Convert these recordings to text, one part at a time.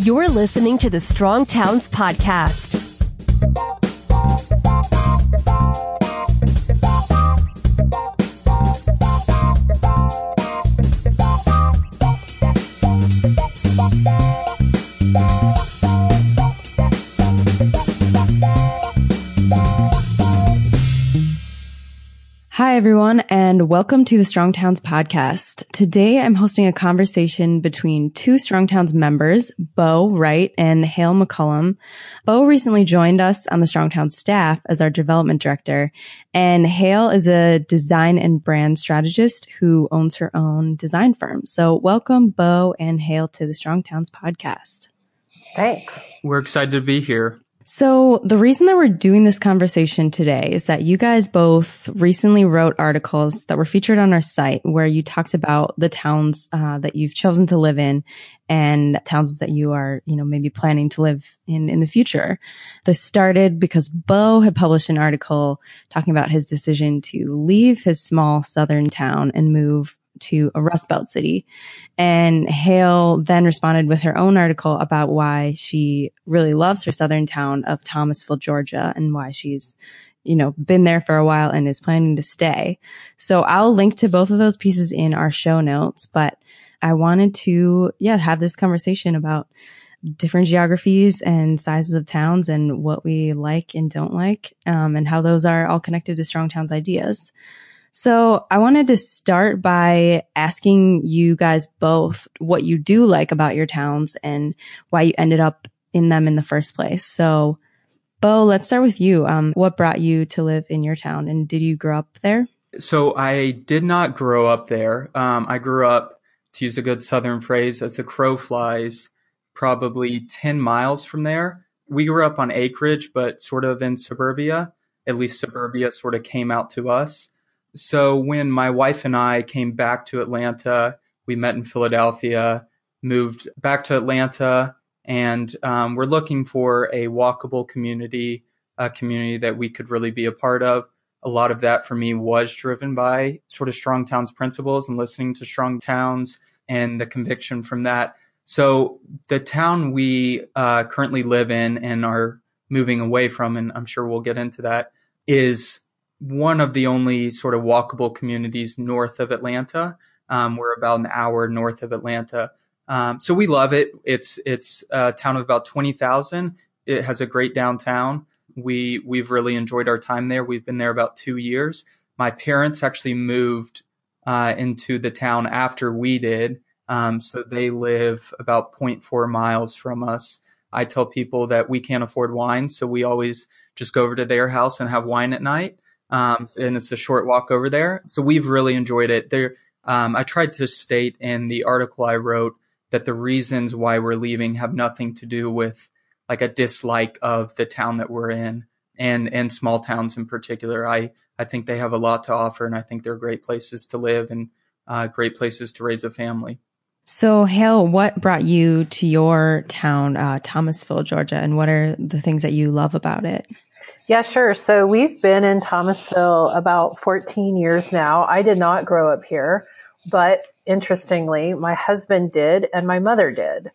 You're listening to the Strong Towns Podcast. Hi, everyone, and welcome to the Strong Towns podcast. Today, I'm hosting a conversation between two Strong Towns members, Bo Wright and Haile McCollum. Bo recently joined us on the Strong Towns staff as our development director, and Haile is a design and brand strategist who owns her own design firm. So welcome, Bo and Haile, to the Strong Towns podcast. Thanks. We're excited to be here. So the reason that we're doing this conversation today is that you guys both recently wrote articles that were featured on our site where you talked about the towns uh, that you've chosen to live in and towns that you are, you know, maybe planning to live in in the future. This started because Bo had published an article talking about his decision to leave his small southern town and move to a Rust Belt city. And Haile then responded with her own article about why she really loves her southern town of Thomasville, Georgia, and why she's, you know, been there for a while and is planning to stay. So I'll link to both of those pieces in our show notes, but I wanted to, yeah, have this conversation about different geographies and sizes of towns and what we like and don't like, um, and how those are all connected to Strong Towns ideas. So I wanted to start by asking you guys both what you do like about your towns and why you ended up in them in the first place. So Bo, let's start with you. Um, what brought you to live in your town and did you grow up there? So I did not grow up there. Um, I grew up, to use a good Southern phrase, as the crow flies, probably 10 miles from there. We grew up on acreage, but sort of in suburbia. At least suburbia sort of came out to us. So when my wife and I came back to Atlanta, we met in Philadelphia, moved back to Atlanta, and um, we're looking for a walkable community, a community that we could really be a part of. A lot of that for me was driven by sort of Strong Towns principles and listening to Strong Towns and the conviction from that. So the town we uh, currently live in and are moving away from, and I'm sure we'll get into that, is one of the only sort of walkable communities north of Atlanta. Um, we're about an hour north of Atlanta. Um, so we love it. It's it's a town of about twenty thousand. It has a great downtown. We we've really enjoyed our time there. We've been there about two years. My parents actually moved uh, into the town after we did, um, so they live about 0.4 miles from us. I tell people that we can't afford wine, so we always just go over to their house and have wine at night. Um, and it's a short walk over there. So we've really enjoyed it. There, um, I tried to state in the article I wrote that the reasons why we're leaving have nothing to do with like a dislike of the town that we're in and, and small towns in particular. I, I think they have a lot to offer and I think they're great places to live and uh, great places to raise a family. So, Haile, what brought you to your town, uh, Thomasville, Georgia, and what are the things that you love about it? Yeah, sure. So we've been in Thomasville about 14 years now. I did not grow up here, but interestingly, my husband did and my mother did.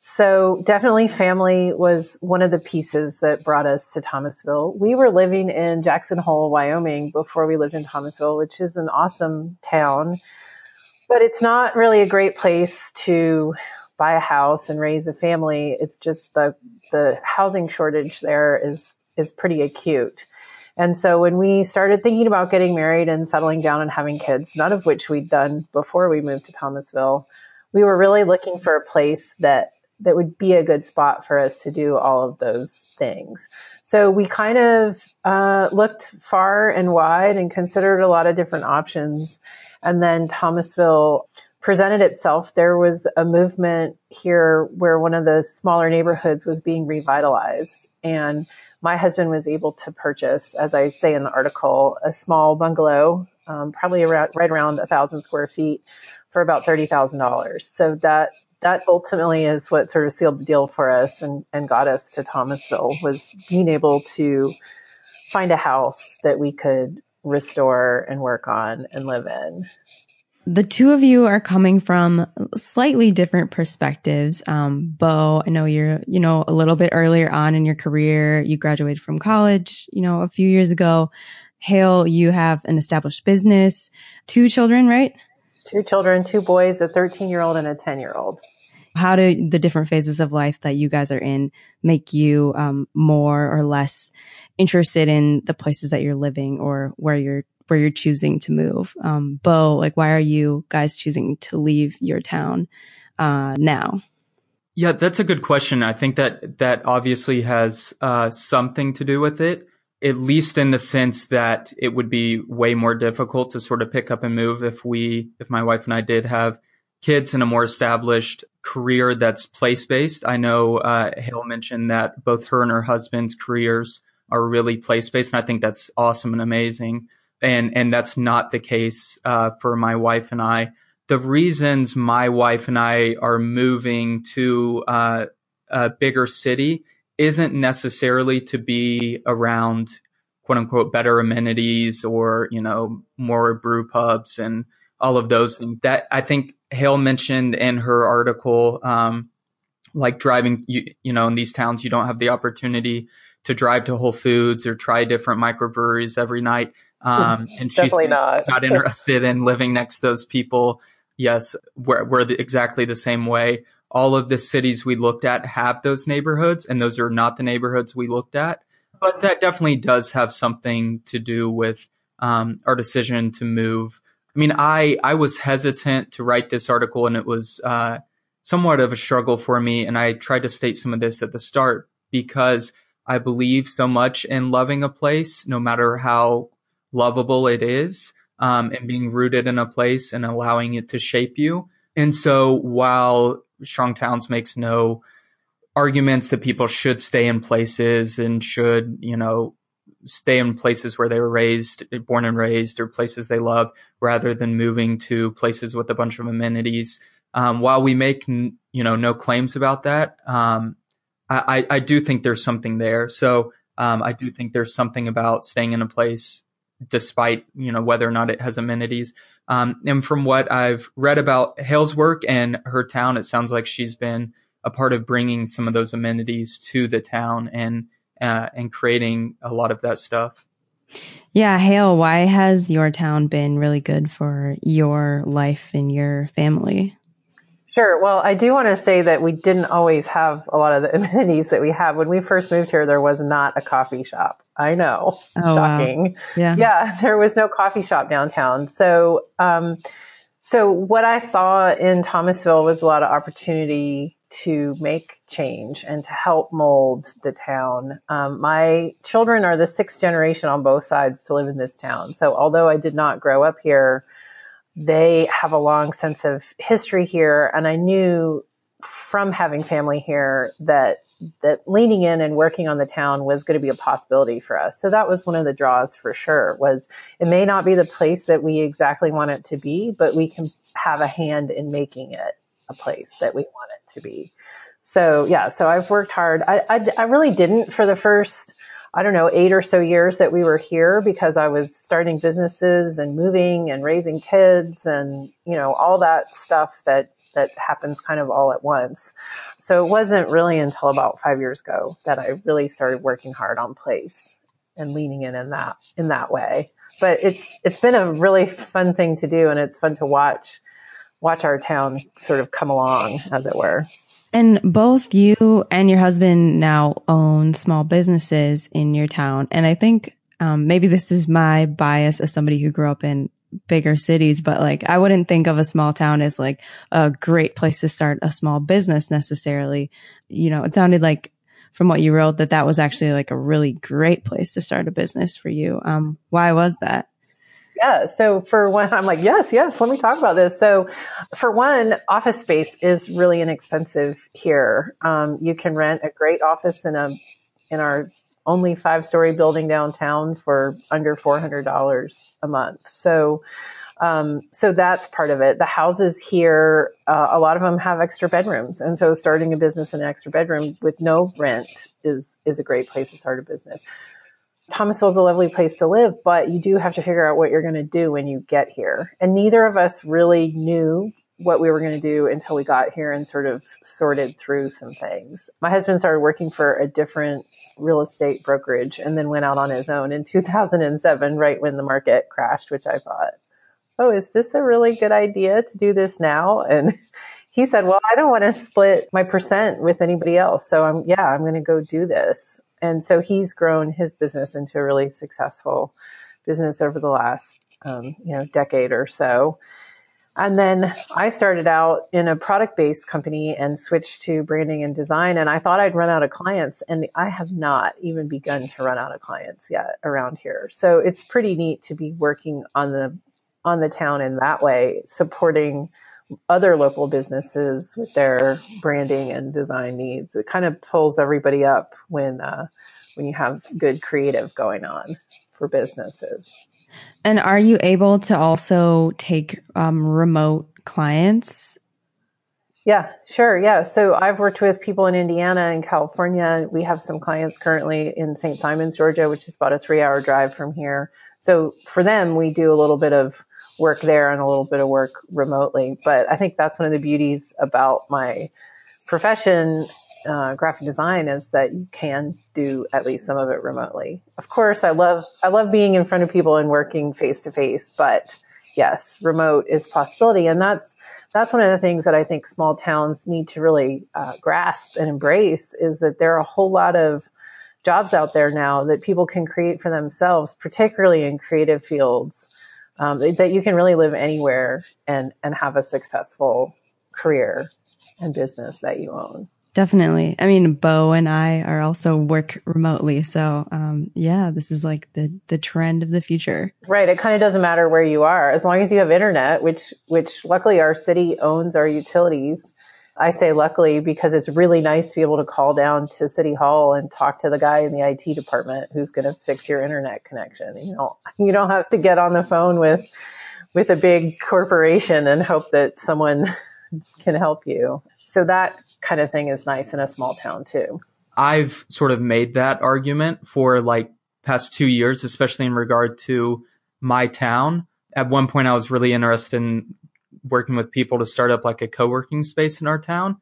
So definitely family was one of the pieces that brought us to Thomasville. We were living in Jackson Hole, Wyoming before we lived in Thomasville, which is an awesome town, but it's not really a great place to buy a house and raise a family. It's just the, the housing shortage there is is pretty acute. And so when we started thinking about getting married and settling down and having kids, none of which we'd done before we moved to Thomasville, we were really looking for a place that that would be a good spot for us to do all of those things. So we kind of uh, looked far and wide and considered a lot of different options. And then Thomasville presented itself. There was a movement here where one of the smaller neighborhoods was being revitalized. And my husband was able to purchase, as I say in the article, a small bungalow, um, probably around, right around a thousand square feet for about $30,000. So that, that ultimately is what sort of sealed the deal for us and, and got us to Thomasville was being able to find a house that we could restore and work on and live in. The two of you are coming from slightly different perspectives. Um, Bo, I know you're, you know, a little bit earlier on in your career. You graduated from college, you know, a few years ago. Haile, you have an established business, two children, right? Two children, two boys, a 13 year old and a 10 year old. How do the different phases of life that you guys are in make you um, more or less interested in the places that you're living or where you're where you're choosing to move? Um, Bo, like, why are you guys choosing to leave your town uh, now? Yeah, that's a good question. I think that that obviously has uh, something to do with it at least in the sense that it would be way more difficult to sort of pick up and move if we, if my wife and I did have kids in a more established career that's place based. I know, uh, Haile mentioned that both her and her husband's careers are really place based. And I think that's awesome and amazing. And, and that's not the case, uh, for my wife and I. The reasons my wife and I are moving to, uh, a bigger city isn't necessarily to be around quote unquote better amenities or, you know, more brew pubs and all of those things that I think Haile mentioned in her article, um, like driving, you, you know, in these towns, you don't have the opportunity to drive to Whole Foods or try different microbreweries every night. Um, and she's not. not interested in living next to those people. Yes, we're, we're the, exactly the same way all of the cities we looked at have those neighborhoods and those are not the neighborhoods we looked at. But that definitely does have something to do with um, our decision to move. I mean, I, I was hesitant to write this article and it was uh, somewhat of a struggle for me. And I tried to state some of this at the start because I believe so much in loving a place, no matter how lovable it is, um, and being rooted in a place and allowing it to shape you. And so while Strong Towns makes no arguments that people should stay in places and should, you know, stay in places where they were raised, born and raised, or places they love, rather than moving to places with a bunch of amenities. Um, while we make, you know, no claims about that, um, I, I, do think there's something there. So um, I do think there's something about staying in a place despite, you know, whether or not it has amenities. Um, and from what I've read about Haile's work and her town, it sounds like she's been a part of bringing some of those amenities to the town and uh, and creating a lot of that stuff. Yeah, Haile, why has your town been really good for your life and your family? Sure. Well, I do want to say that we didn't always have a lot of the amenities that we have. When we first moved here, there was not a coffee shop. I know. Oh, Shocking. Wow. Yeah. Yeah. There was no coffee shop downtown. So, um, so what I saw in Thomasville was a lot of opportunity to make change and to help mold the town. Um, my children are the sixth generation on both sides to live in this town. So although I did not grow up here, they have a long sense of history here. And I knew from having family here that that leaning in and working on the town was going to be a possibility for us. So that was one of the draws for sure was it may not be the place that we exactly want it to be, but we can have a hand in making it a place that we want it to be. So yeah, so I've worked hard. I, I, I really didn't for the first I don't know, eight or so years that we were here because I was starting businesses and moving and raising kids and, you know, all that stuff that, that happens kind of all at once. So it wasn't really until about five years ago that I really started working hard on place and leaning in in that, in that way. But it's, it's been a really fun thing to do and it's fun to watch, watch our town sort of come along, as it were. And both you and your husband now own small businesses in your town. And I think um, maybe this is my bias as somebody who grew up in bigger cities, but like I wouldn't think of a small town as like a great place to start a small business necessarily. You know, it sounded like from what you wrote that that was actually like a really great place to start a business for you. Um, why was that? Yeah. So for one, I'm like, yes, yes, let me talk about this. So for one, office space is really inexpensive here. Um, you can rent a great office in a, in our only five story building downtown for under $400 a month. So, um, so that's part of it. The houses here, uh, a lot of them have extra bedrooms. And so starting a business in an extra bedroom with no rent is, is a great place to start a business Thomasville's a lovely place to live, but you do have to figure out what you're going to do when you get here. And neither of us really knew what we were going to do until we got here and sort of sorted through some things. My husband started working for a different real estate brokerage and then went out on his own in 2007, right when the market crashed, which I thought, oh, is this a really good idea to do this now? And he said, well, I don't want to split my percent with anybody else. So I'm, yeah, I'm going to go do this. And so he's grown his business into a really successful business over the last, um, you know, decade or so. And then I started out in a product based company and switched to branding and design. And I thought I'd run out of clients and I have not even begun to run out of clients yet around here. So it's pretty neat to be working on the, on the town in that way, supporting other local businesses with their branding and design needs. It kind of pulls everybody up when, uh, when you have good creative going on for businesses. And are you able to also take um, remote clients? Yeah, sure. Yeah. So I've worked with people in Indiana and California. We have some clients currently in St. Simons, Georgia, which is about a three hour drive from here. So for them, we do a little bit of work there and a little bit of work remotely. But I think that's one of the beauties about my profession uh, graphic design is that you can do at least some of it remotely. Of course, I love I love being in front of people and working face to face, but yes, remote is possibility, and that's that's one of the things that I think small towns need to really uh, grasp and embrace is that there are a whole lot of jobs out there now that people can create for themselves, particularly in creative fields, um, that you can really live anywhere and and have a successful career and business that you own. Definitely. I mean, Bo and I are also work remotely. So, um, yeah, this is like the, the trend of the future. Right. It kind of doesn't matter where you are as long as you have internet, which, which luckily our city owns our utilities. I say luckily because it's really nice to be able to call down to city hall and talk to the guy in the IT department who's going to fix your internet connection. You know, you don't have to get on the phone with, with a big corporation and hope that someone can help you. So that kind of thing is nice in a small town too. I've sort of made that argument for like past two years, especially in regard to my town. At one point, I was really interested in working with people to start up like a co-working space in our town.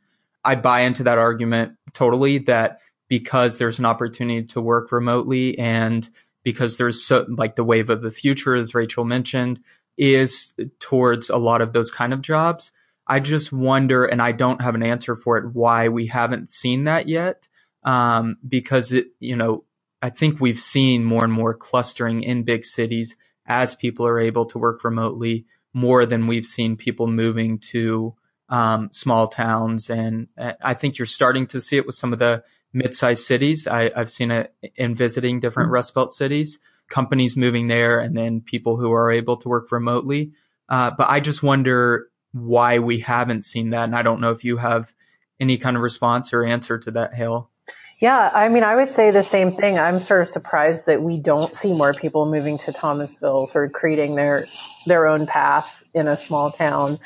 I buy into that argument totally that because there's an opportunity to work remotely and because there's so like the wave of the future, as Rachel mentioned, is towards a lot of those kind of jobs. I just wonder, and I don't have an answer for it, why we haven't seen that yet. Um, because it, you know, I think we've seen more and more clustering in big cities as people are able to work remotely more than we've seen people moving to um, small towns. And I think you're starting to see it with some of the mid-sized cities. I, have seen it in visiting different mm-hmm. Rust Belt cities, companies moving there, and then people who are able to work remotely. Uh, but I just wonder why we haven't seen that. And I don't know if you have any kind of response or answer to that, Haile. Yeah, I mean, I would say the same thing. I'm sort of surprised that we don't see more people moving to Thomasville, sort of creating their their own path in a small town.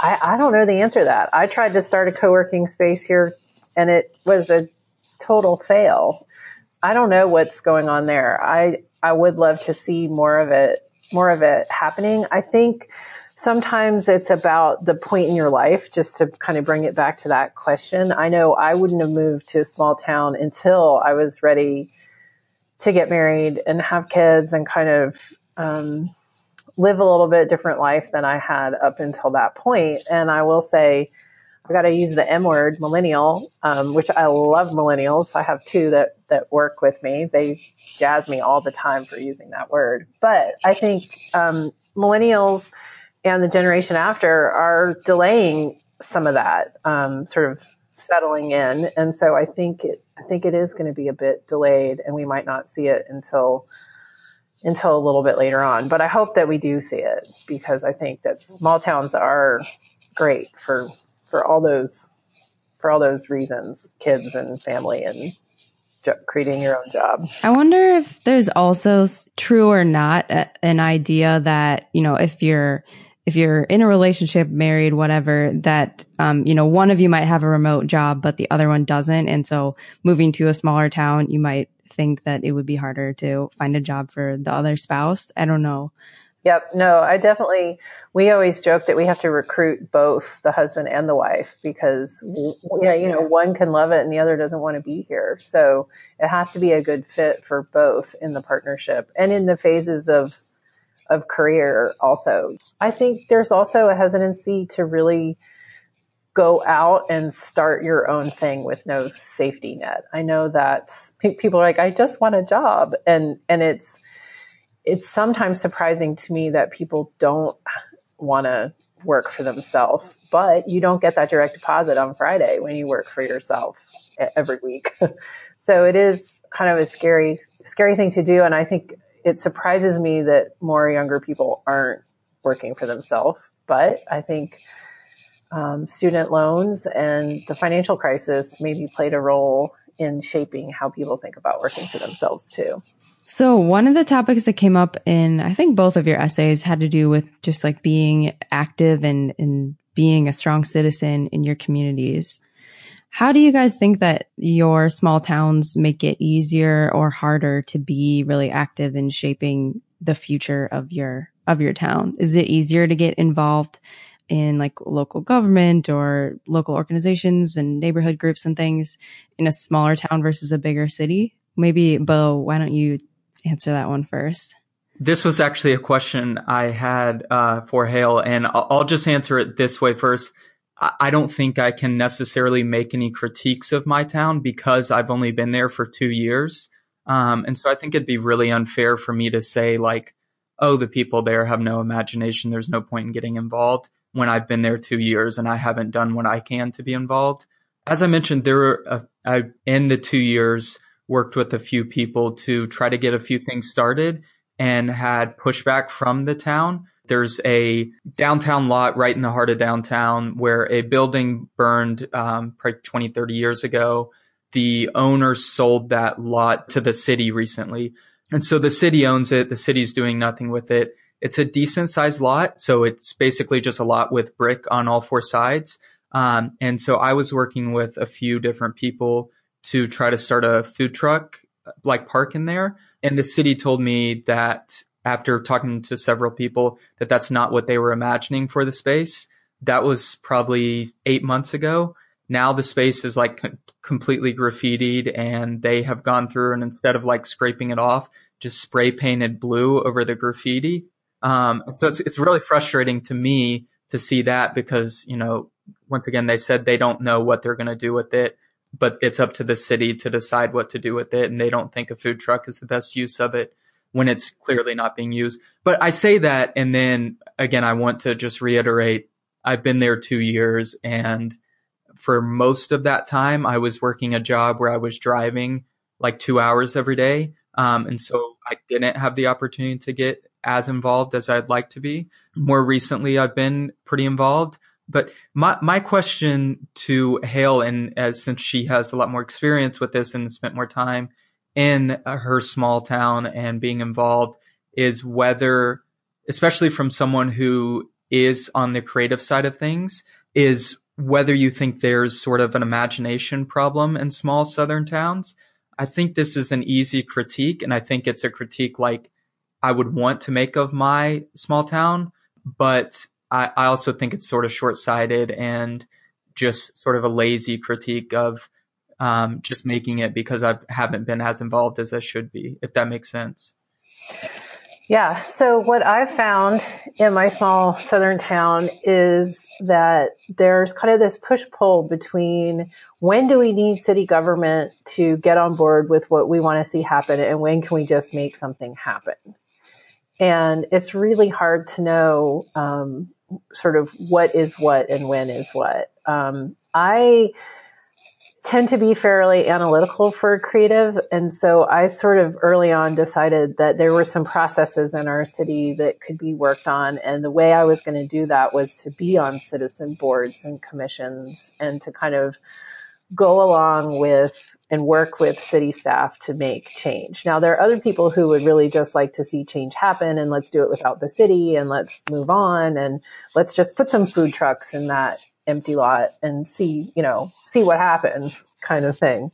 I, I don't know the answer to that. I tried to start a co-working space here, and it was a total fail. I don't know what's going on there. I I would love to see more of it, more of it happening. I think sometimes it's about the point in your life, just to kind of bring it back to that question. I know I wouldn't have moved to a small town until I was ready to get married and have kids and kind of um, live a little bit different life than I had up until that point. And I will say, I've got to use the M word, millennial, um, which I love millennials. I have two that, that work with me. They jazz me all the time for using that word. But I think um, millennials – and the generation after are delaying some of that um, sort of settling in. And so I think it, I think it is going to be a bit delayed, and we might not see it until until a little bit later on. But I hope that we do see it because I think that small towns are great for for all those for all those reasons, kids and family and creating your own job. I wonder if there's also true or not an idea that, you know, if you're if you're in a relationship, married, whatever, that, um, you know, one of you might have a remote job, but the other one doesn't. And so moving to a smaller town, you might think that it would be harder to find a job for the other spouse. I don't know. Yep. No, I definitely, we always joke that we have to recruit both the husband and the wife because, yeah, you know, one can love it and the other doesn't want to be here. So it has to be a good fit for both in the partnership and in the phases of, of career also. I think there's also a hesitancy to really go out and start your own thing with no safety net. I know that people are like, I just want a job. And, and it's, it's sometimes surprising to me that people don't want to work for themselves, but you don't get that direct deposit on Friday when you work for yourself every week. so it is kind of a scary, scary thing to do. And I think it surprises me that more younger people aren't working for themselves. But I think um, student loans and the financial crisis maybe played a role in shaping how people think about working for themselves too. So one of the topics that came up in, I think both of your essays had to do with just like being active and, and being a strong citizen in your communities. How do you guys think that your small towns make it easier or harder to be really active in shaping the future of your, of your town? Is it easier to get involved in like local government or local organizations and neighborhood groups and things in a smaller town versus a bigger city? Maybe, Bo, why don't you answer that one first? This was actually a question I had uh, for Haile, and I'll, I'll, just answer it this way first. I, don't think I can necessarily make any critiques of my town because I've only been there for two years. Um, and so I think it'd be really unfair for me to say, like, oh, the people there have no imagination. There's no point in getting involved when I've been there two years and I haven't done what I can to be involved. As I mentioned, there uh, I, in the two years, worked with a few people to try to get a few things started and had pushback from the town. There's a downtown lot right in the heart of downtown where a building burned um, probably 20, 30 years ago. The owner sold that lot to the city recently. And so the city owns it. The city's doing nothing with it. It's a decent sized lot. So it's basically just a lot with brick on all four sides. Um, and so I was working with a few different people to try to start a food truck like park in there. And the city told me that after talking to several people that that's not what they were imagining for the space. That was probably eight months ago. Now the space is like completely graffitied and they have gone through and instead of like scraping it off, just spray painted blue over the graffiti. Um, so it's, it's really frustrating to me to see that because, you know, once again, they said they don't know what they're going to do with it but it's up to the city to decide what to do with it. And they don't think a food truck is the best use of it when it's clearly not being used. But I say that. And then again, I want to just reiterate, I've been there two years and for most of that time, I was working a job where I was driving like two hours every day. Um, and so I didn't have the opportunity to get as involved as I'd like to be. More recently, I've been pretty involved. But my my question to Haile, and as since she has a lot more experience with this and spent more time in her small town and being involved, is whether, especially from someone who is on the creative side of things, is whether you think there's sort of an imagination problem in small southern towns. I think this is an easy critique, and I think it's a critique like I would want to make of my small town, but I, I also think it's sort of short sighted and just sort of a lazy critique of um, just making it because I haven't been as involved as I should be, if that makes sense. Yeah. So what I've found in my small southern town is that there's kind of this push pull between when do we need city government to get on board with what we want to see happen and when can we just make something happen? And it's really hard to know um, sort of what is what and when is what. Um, I tend to be fairly analytical for creative. And so I sort of early on decided that there were some processes in our city that could be worked on. And the way I was going to do that was to be on citizen boards and commissions and to kind of go along with and work with city staff to make change. Now, there are other people who would really just like to see change happen and let's do it without the city and let's move on and let's just put some food trucks in that empty lot and see, you know, see what happens kind of thing.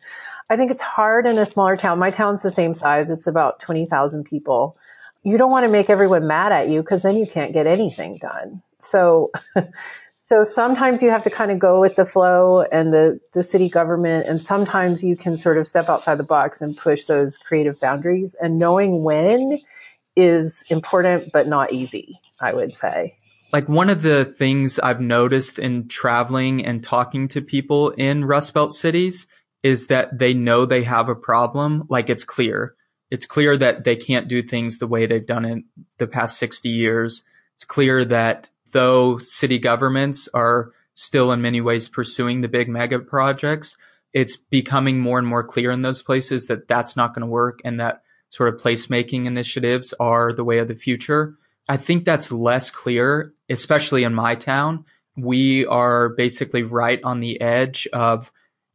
I think it's hard in a smaller town. My town's the same size. It's about 20,000 people. You don't want to make everyone mad at you because then you can't get anything done. So, so sometimes you have to kind of go with the flow and the, the city government. And sometimes you can sort of step outside the box and push those creative boundaries and knowing when is important, but not easy, I would say like one of the things I've noticed in traveling and talking to people in Rust Belt cities is that they know they have a problem. Like it's clear. It's clear that they can't do things the way they've done it the past 60 years. It's clear that though city governments are still in many ways pursuing the big mega projects, it's becoming more and more clear in those places that that's not going to work and that sort of placemaking initiatives are the way of the future. I think that's less clear, especially in my town. We are basically right on the edge of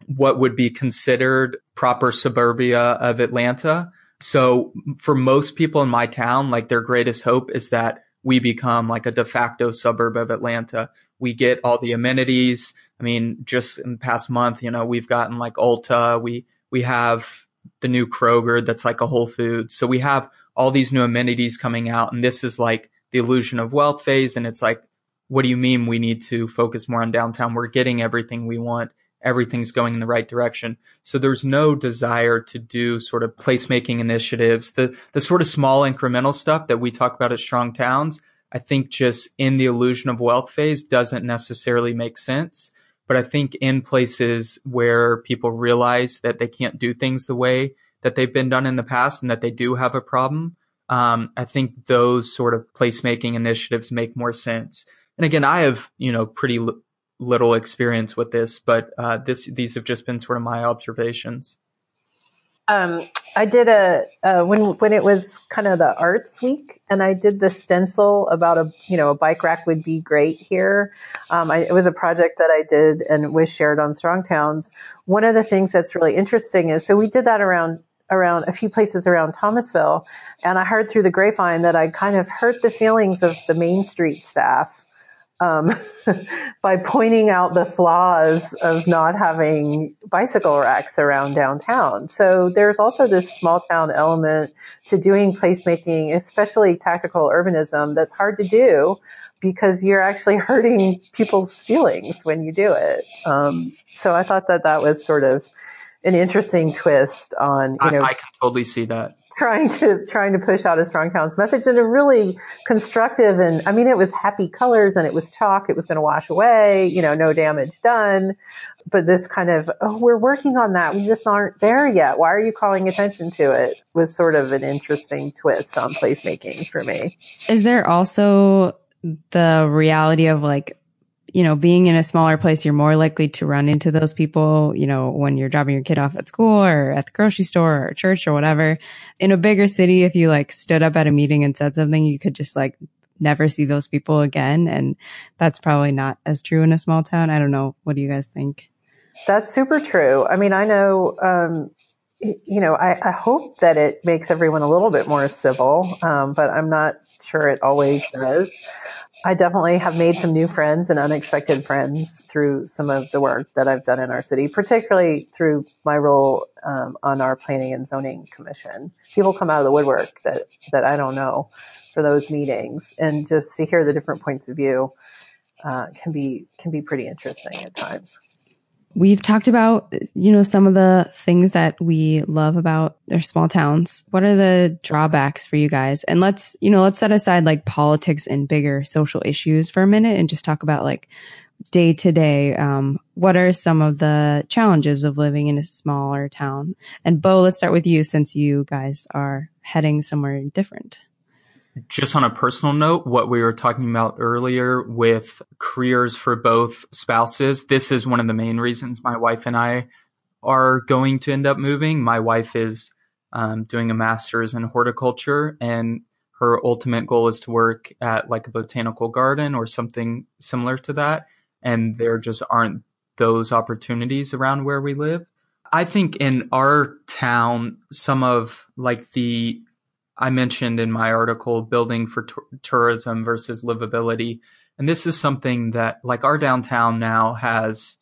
what would be considered proper suburbia of Atlanta. So for most people in my town, like their greatest hope is that we become like a de facto suburb of Atlanta. We get all the amenities. I mean, just in the past month, you know, we've gotten like Ulta. We, we have the new Kroger that's like a Whole Foods. So we have all these new amenities coming out. And this is like the illusion of wealth phase. And it's like, what do you mean we need to focus more on downtown? We're getting everything we want. Everything's going in the right direction. So there's no desire to do sort of placemaking initiatives, the, the sort of small incremental stuff that we talk about at strong towns. I think just in the illusion of wealth phase doesn't necessarily make sense. But I think in places where people realize that they can't do things the way that they've been done in the past and that they do have a problem, um, I think those sort of placemaking initiatives make more sense. And again, I have, you know, pretty l- little experience with this, but uh, this these have just been sort of my observations. Um, I did a uh, when when it was kind of the arts week, and I did the stencil about a you know a bike rack would be great here. Um, I, it was a project that I did and was shared on Strong Towns. One of the things that's really interesting is so we did that around around a few places around Thomasville, and I heard through the grapevine that I kind of hurt the feelings of the Main Street staff um, by pointing out the flaws of not having bicycle racks around downtown. So there's also this small town element to doing placemaking, especially tactical urbanism, that's hard to do because you're actually hurting people's feelings when you do it. Um, so I thought that that was sort of an interesting twist on you know I, I can totally see that. trying to trying to push out a strong towns message and a really constructive and I mean it was happy colors and it was chalk. It was going to wash away you know no damage done. But this kind of oh we're working on that. We just aren't there yet. Why are you calling attention to it? Was sort of an interesting twist on placemaking for me. Is there also the reality of like you know, being in a smaller place, you're more likely to run into those people, you know, when you're dropping your kid off at school or at the grocery store or church or whatever. In a bigger city, if you like stood up at a meeting and said something, you could just like never see those people again. And that's probably not as true in a small town. I don't know. What do you guys think? That's super true. I mean, I know, um, you know, I, I, hope that it makes everyone a little bit more civil, um, but I'm not sure it always does. I definitely have made some new friends and unexpected friends through some of the work that I've done in our city, particularly through my role um, on our planning and zoning commission. People come out of the woodwork that that I don't know for those meetings, and just to hear the different points of view uh, can be can be pretty interesting at times. We've talked about, you know, some of the things that we love about their small towns. What are the drawbacks for you guys? And let's, you know, let's set aside like politics and bigger social issues for a minute and just talk about like day to day. Um, what are some of the challenges of living in a smaller town? And Bo, let's start with you since you guys are heading somewhere different just on a personal note, what we were talking about earlier with careers for both spouses, this is one of the main reasons my wife and I are going to end up moving. My wife is um, doing a master's in horticulture, and her ultimate goal is to work at like a botanical garden or something similar to that. And there just aren't those opportunities around where we live. I think in our town, some of like the I mentioned in my article, building for t- tourism versus livability. And this is something that like our downtown now has,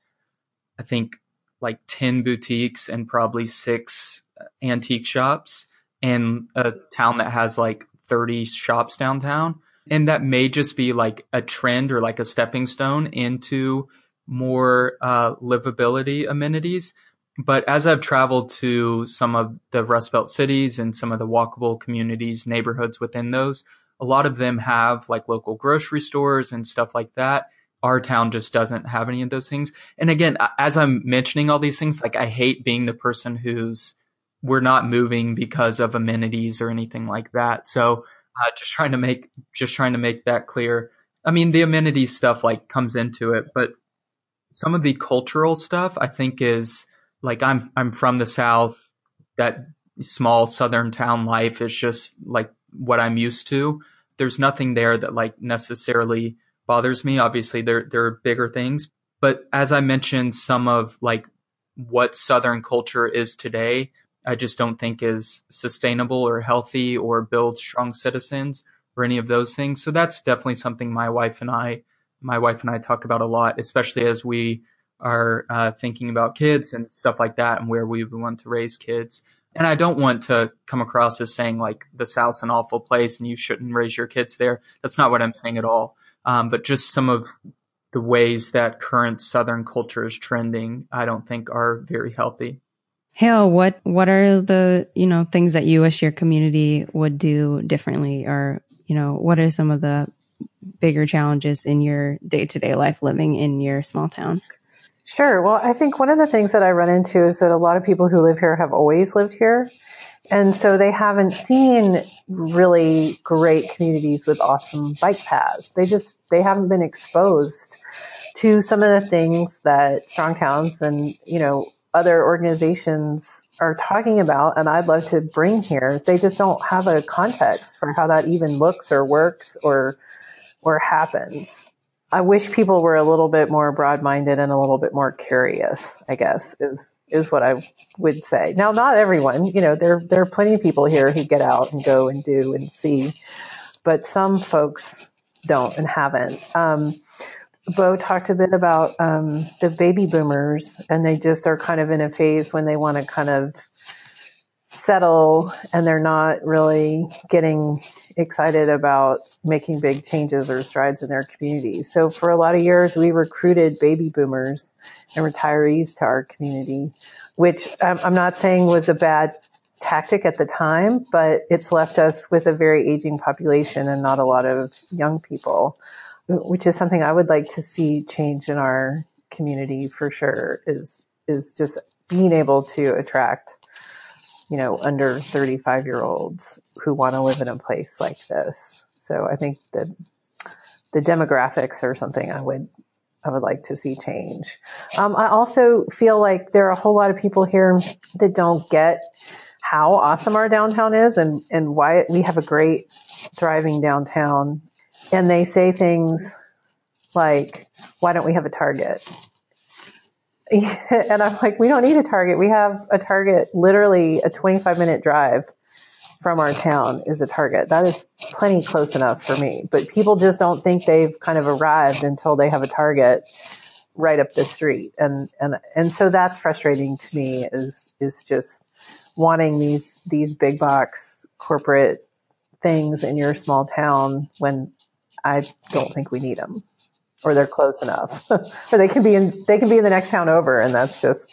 I think like 10 boutiques and probably six antique shops in a town that has like 30 shops downtown. And that may just be like a trend or like a stepping stone into more uh, livability amenities. But as I've traveled to some of the Rust Belt cities and some of the walkable communities, neighborhoods within those, a lot of them have like local grocery stores and stuff like that. Our town just doesn't have any of those things. And again, as I'm mentioning all these things, like I hate being the person who's we're not moving because of amenities or anything like that. So uh, just trying to make just trying to make that clear. I mean, the amenities stuff like comes into it, but some of the cultural stuff I think is like I'm I'm from the South. That small southern town life is just like what I'm used to. There's nothing there that like necessarily bothers me. Obviously, there there are bigger things, but as I mentioned, some of like what Southern culture is today, I just don't think is sustainable or healthy or builds strong citizens or any of those things. So that's definitely something my wife and I, my wife and I talk about a lot, especially as we are uh, thinking about kids and stuff like that and where we want to raise kids. And I don't want to come across as saying like the South's an awful place and you shouldn't raise your kids there. That's not what I'm saying at all. Um, but just some of the ways that current Southern culture is trending, I don't think are very healthy. Haile, what what are the you know things that you wish your community would do differently, or you know what are some of the bigger challenges in your day to day life living in your small town? Sure. Well, I think one of the things that I run into is that a lot of people who live here have always lived here. And so they haven't seen really great communities with awesome bike paths. They just, they haven't been exposed to some of the things that Strong Towns and, you know, other organizations are talking about and I'd love to bring here. They just don't have a context for how that even looks or works or or happens. I wish people were a little bit more broad-minded and a little bit more curious, I guess, is is what I would say. Now not everyone, you know, there there are plenty of people here who get out and go and do and see, but some folks don't and haven't. Um, Bo talked a bit about um, the baby boomers, and they just are kind of in a phase when they want to kind of settle and they're not really getting excited about making big changes or strides in their community. So for a lot of years, we recruited baby boomers and retirees to our community, which I'm not saying was a bad tactic at the time, but it's left us with a very aging population and not a lot of young people which is something I would like to see change in our community for sure is is just being able to attract you know under 35 year olds who want to live in a place like this. So i think that the demographics are something i would i would like to see change. Um, i also feel like there are a whole lot of people here that don't get how awesome our downtown is and and why we have a great thriving downtown. And they say things like, why don't we have a target? and I'm like, we don't need a target. We have a target, literally a 25 minute drive from our town is a target. That is plenty close enough for me. But people just don't think they've kind of arrived until they have a target right up the street. And, and, and so that's frustrating to me is, is just wanting these, these big box corporate things in your small town when I don't think we need them, or they're close enough, or they can be in they can be in the next town over, and that's just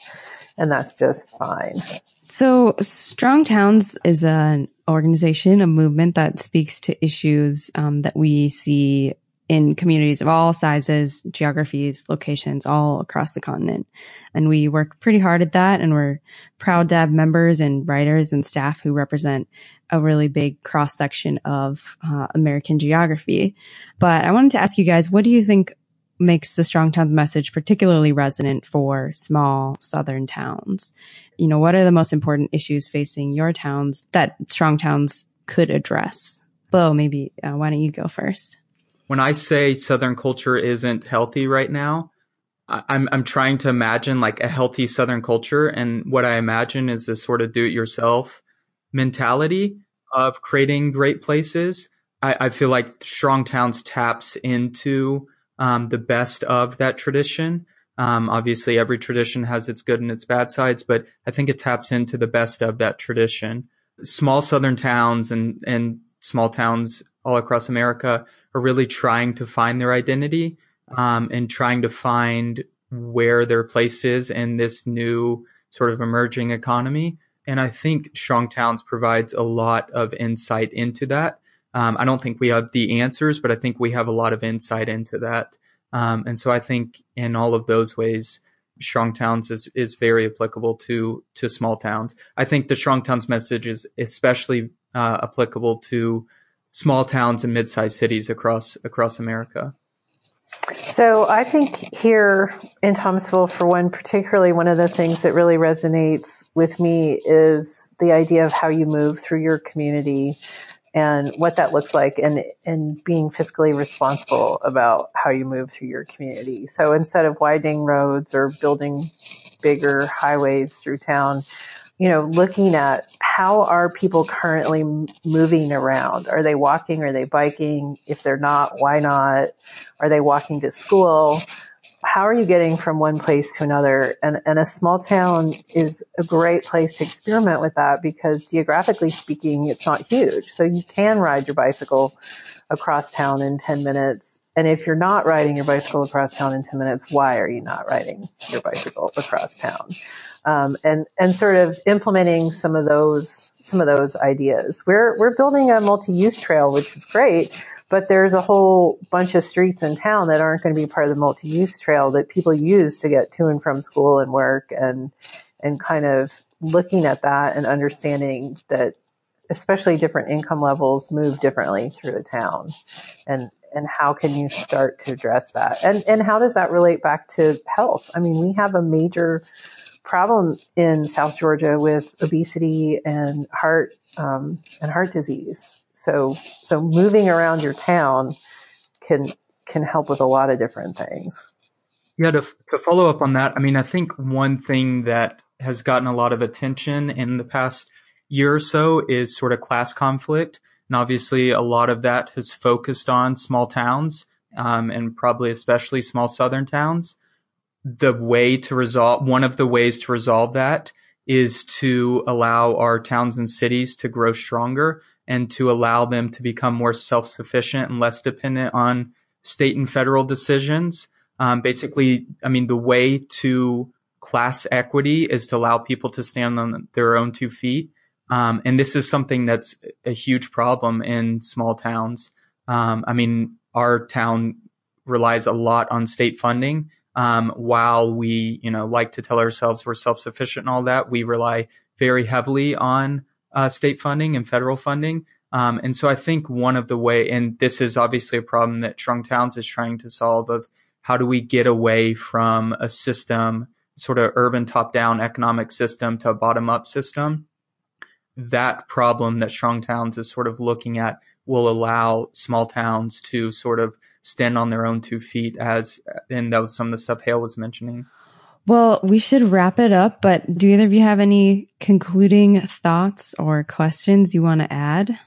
and that's just fine. So, Strong Towns is an organization, a movement that speaks to issues um, that we see in communities of all sizes, geographies, locations, all across the continent. And we work pretty hard at that. And we're proud to have members and writers and staff who represent a really big cross section of uh, American geography. But I wanted to ask you guys, what do you think makes the Strong Towns message particularly resonant for small southern towns? You know, what are the most important issues facing your towns that Strong Towns could address? Bo, maybe uh, why don't you go first? When I say Southern culture isn't healthy right now, I'm I'm trying to imagine like a healthy Southern culture, and what I imagine is this sort of do-it-yourself mentality of creating great places. I, I feel like Strong Towns taps into um, the best of that tradition. Um, obviously, every tradition has its good and its bad sides, but I think it taps into the best of that tradition. Small southern towns and, and small towns all across America are really trying to find their identity um, and trying to find where their place is in this new sort of emerging economy. And I think Strong Towns provides a lot of insight into that. Um, I don't think we have the answers, but I think we have a lot of insight into that. Um, and so I think in all of those ways, Strong Towns is, is very applicable to, to small towns. I think the Strong Towns message is especially uh, applicable to small towns and mid-sized cities across, across America. So I think here in Thomasville, for one, particularly one of the things that really resonates with me is the idea of how you move through your community and what that looks like and, and being fiscally responsible about how you move through your community. So instead of widening roads or building bigger highways through town, you know, looking at how are people currently moving around? Are they walking? Are they biking? If they're not, why not? Are they walking to school? How are you getting from one place to another? And, and a small town is a great place to experiment with that because geographically speaking, it's not huge. So you can ride your bicycle across town in 10 minutes. And if you're not riding your bicycle across town in 10 minutes, why are you not riding your bicycle across town? Um, and and sort of implementing some of those some of those ideas. We're we're building a multi-use trail, which is great, but there's a whole bunch of streets in town that aren't going to be part of the multi-use trail that people use to get to and from school and work, and and kind of looking at that and understanding that especially different income levels move differently through a town. And and how can you start to address that? And and how does that relate back to health? I mean we have a major problem in South Georgia with obesity and heart um, and heart disease. So so moving around your town can can help with a lot of different things. Yeah, to to follow up on that, I mean, I think one thing that has gotten a lot of attention in the past year or so is sort of class conflict, and obviously a lot of that has focused on small towns um, and probably especially small southern towns the way to resolve, one of the ways to resolve that is to allow our towns and cities to grow stronger and to allow them to become more self-sufficient and less dependent on state and federal decisions. Um, basically, I mean, the way to class equity is to allow people to stand on their own two feet. Um, and this is something that's a huge problem in small towns. Um, I mean, our town relies a lot on state funding um, while we, you know, like to tell ourselves we're self-sufficient and all that, we rely very heavily on uh, state funding and federal funding. Um, and so I think one of the way, and this is obviously a problem that Strong Towns is trying to solve of how do we get away from a system, sort of urban top-down economic system to a bottom-up system. That problem that Strong Towns is sort of looking at will allow small towns to sort of stand on their own two feet as, and that was some of the stuff Haile was mentioning. Well, we should wrap it up, but do either of you have any concluding thoughts or questions you want to add?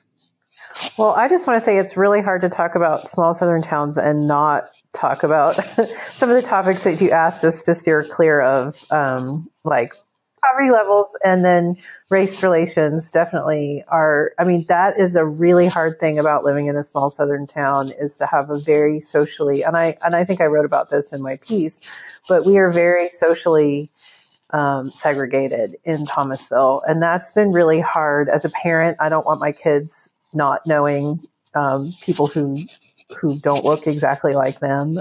Well, I just want to say it's really hard to talk about small southern towns and not talk about some of the topics that you asked us to steer clear of, um, like poverty levels and then race relations definitely are i mean that is a really hard thing about living in a small southern town is to have a very socially and i and i think i wrote about this in my piece but we are very socially um, segregated in thomasville. And that's been really hard. As a parent i don't want my kids not knowing um, people who who don't look exactly like them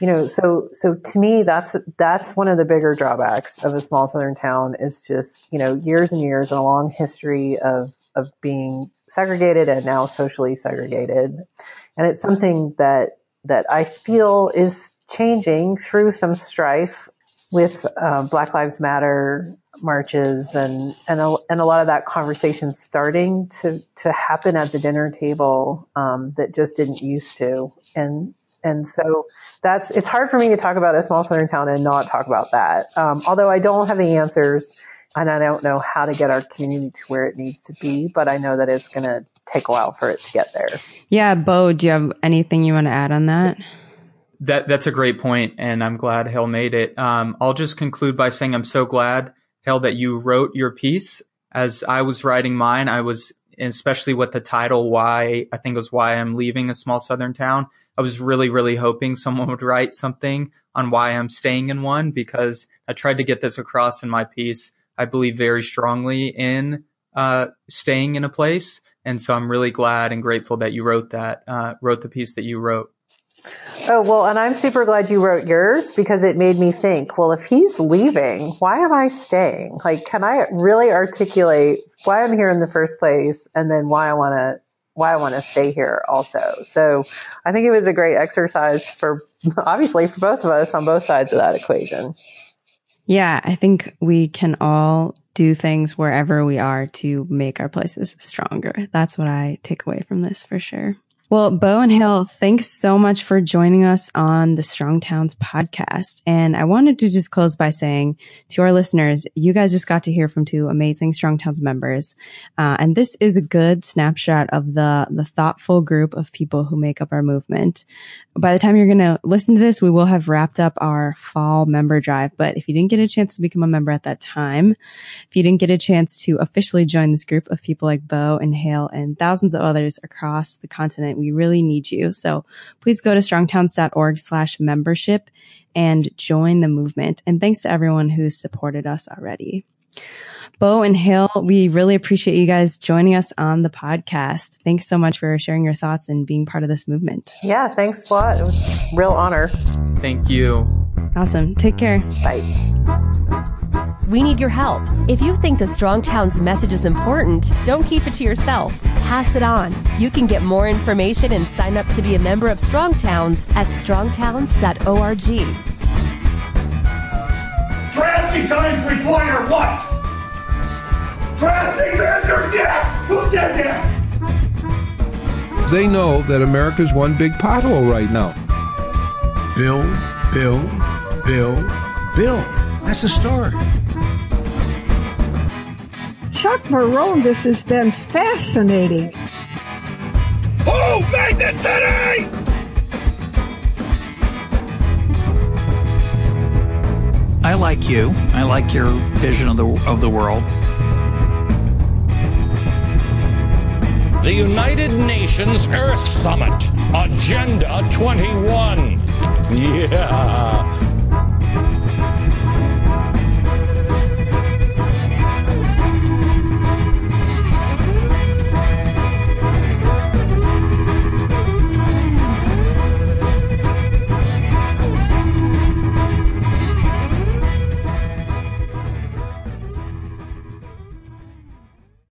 you know, so so to me, that's that's one of the bigger drawbacks of a small southern town is just you know years and years and a long history of of being segregated and now socially segregated, and it's something that that I feel is changing through some strife with uh, Black Lives Matter marches and and a, and a lot of that conversation starting to to happen at the dinner table um, that just didn't used to. And and so that's, it's hard for me to talk about a small southern town and not talk about that. Um, although I don't have the answers and I don't know how to get our community to where it needs to be, but I know that it's going to take a while for it to get there. Yeah. Bo, do you have anything you want to add on that? that that's a great point, and I'm glad Haile made it. Um, I'll just conclude by saying I'm so glad, Haile, that you wrote your piece. As I was writing mine, I was especially with the title "Why." I think it was "Why I'm Leaving a Small Southern Town." I was really, really hoping someone would write something on why I'm staying in one because I tried to get this across in my piece. I believe very strongly in uh, staying in a place, and so I'm really glad and grateful that you wrote that, uh, wrote the piece that you wrote. Oh, well, and I'm super glad you wrote yours because it made me think, well, if he's leaving, why am I staying? Like, can I really articulate why I'm here in the first place and then why I want to why I want to stay here also. So I think it was a great exercise for obviously for both of us on both sides of that equation. Yeah, I think we can all do things wherever we are to make our places stronger. That's what I take away from this for sure. Well, Bo and Haile, thanks so much for joining us on the Strong Towns podcast. And I wanted to just close by saying to our listeners, you guys just got to hear from two amazing Strong Towns members. Uh, and this is a good snapshot of the, the thoughtful group of people who make up our movement. By the time you're going to listen to this, we will have wrapped up our fall member drive. But if you didn't get a chance to become a member at that time, if you didn't get a chance to officially join this group of people like Bo and Haile and thousands of others across the continent, we really need you. So please go to strongtowns.org slash membership and join the movement. And thanks to everyone who's supported us already. Bo and Haile, we really appreciate you guys joining us on the podcast. Thanks so much for sharing your thoughts and being part of this movement. Yeah, thanks a lot. It was a real honor. Thank you. Awesome. Take care. Bye. We need your help. If you think the Strong Towns message is important, don't keep it to yourself. Pass it on. You can get more information and sign up to be a member of Strong Towns at strongtowns.org. Drastic times require what? Drastic measures, yes! Who said that? They know that America's one big pothole right now. Bill, Bill, Bill, Bill. That's the story. Chuck Marohn, this has been fascinating. Who made the city? I like you. I like your vision of the of the world. The United Nations Earth Summit, Agenda 21. Yeah.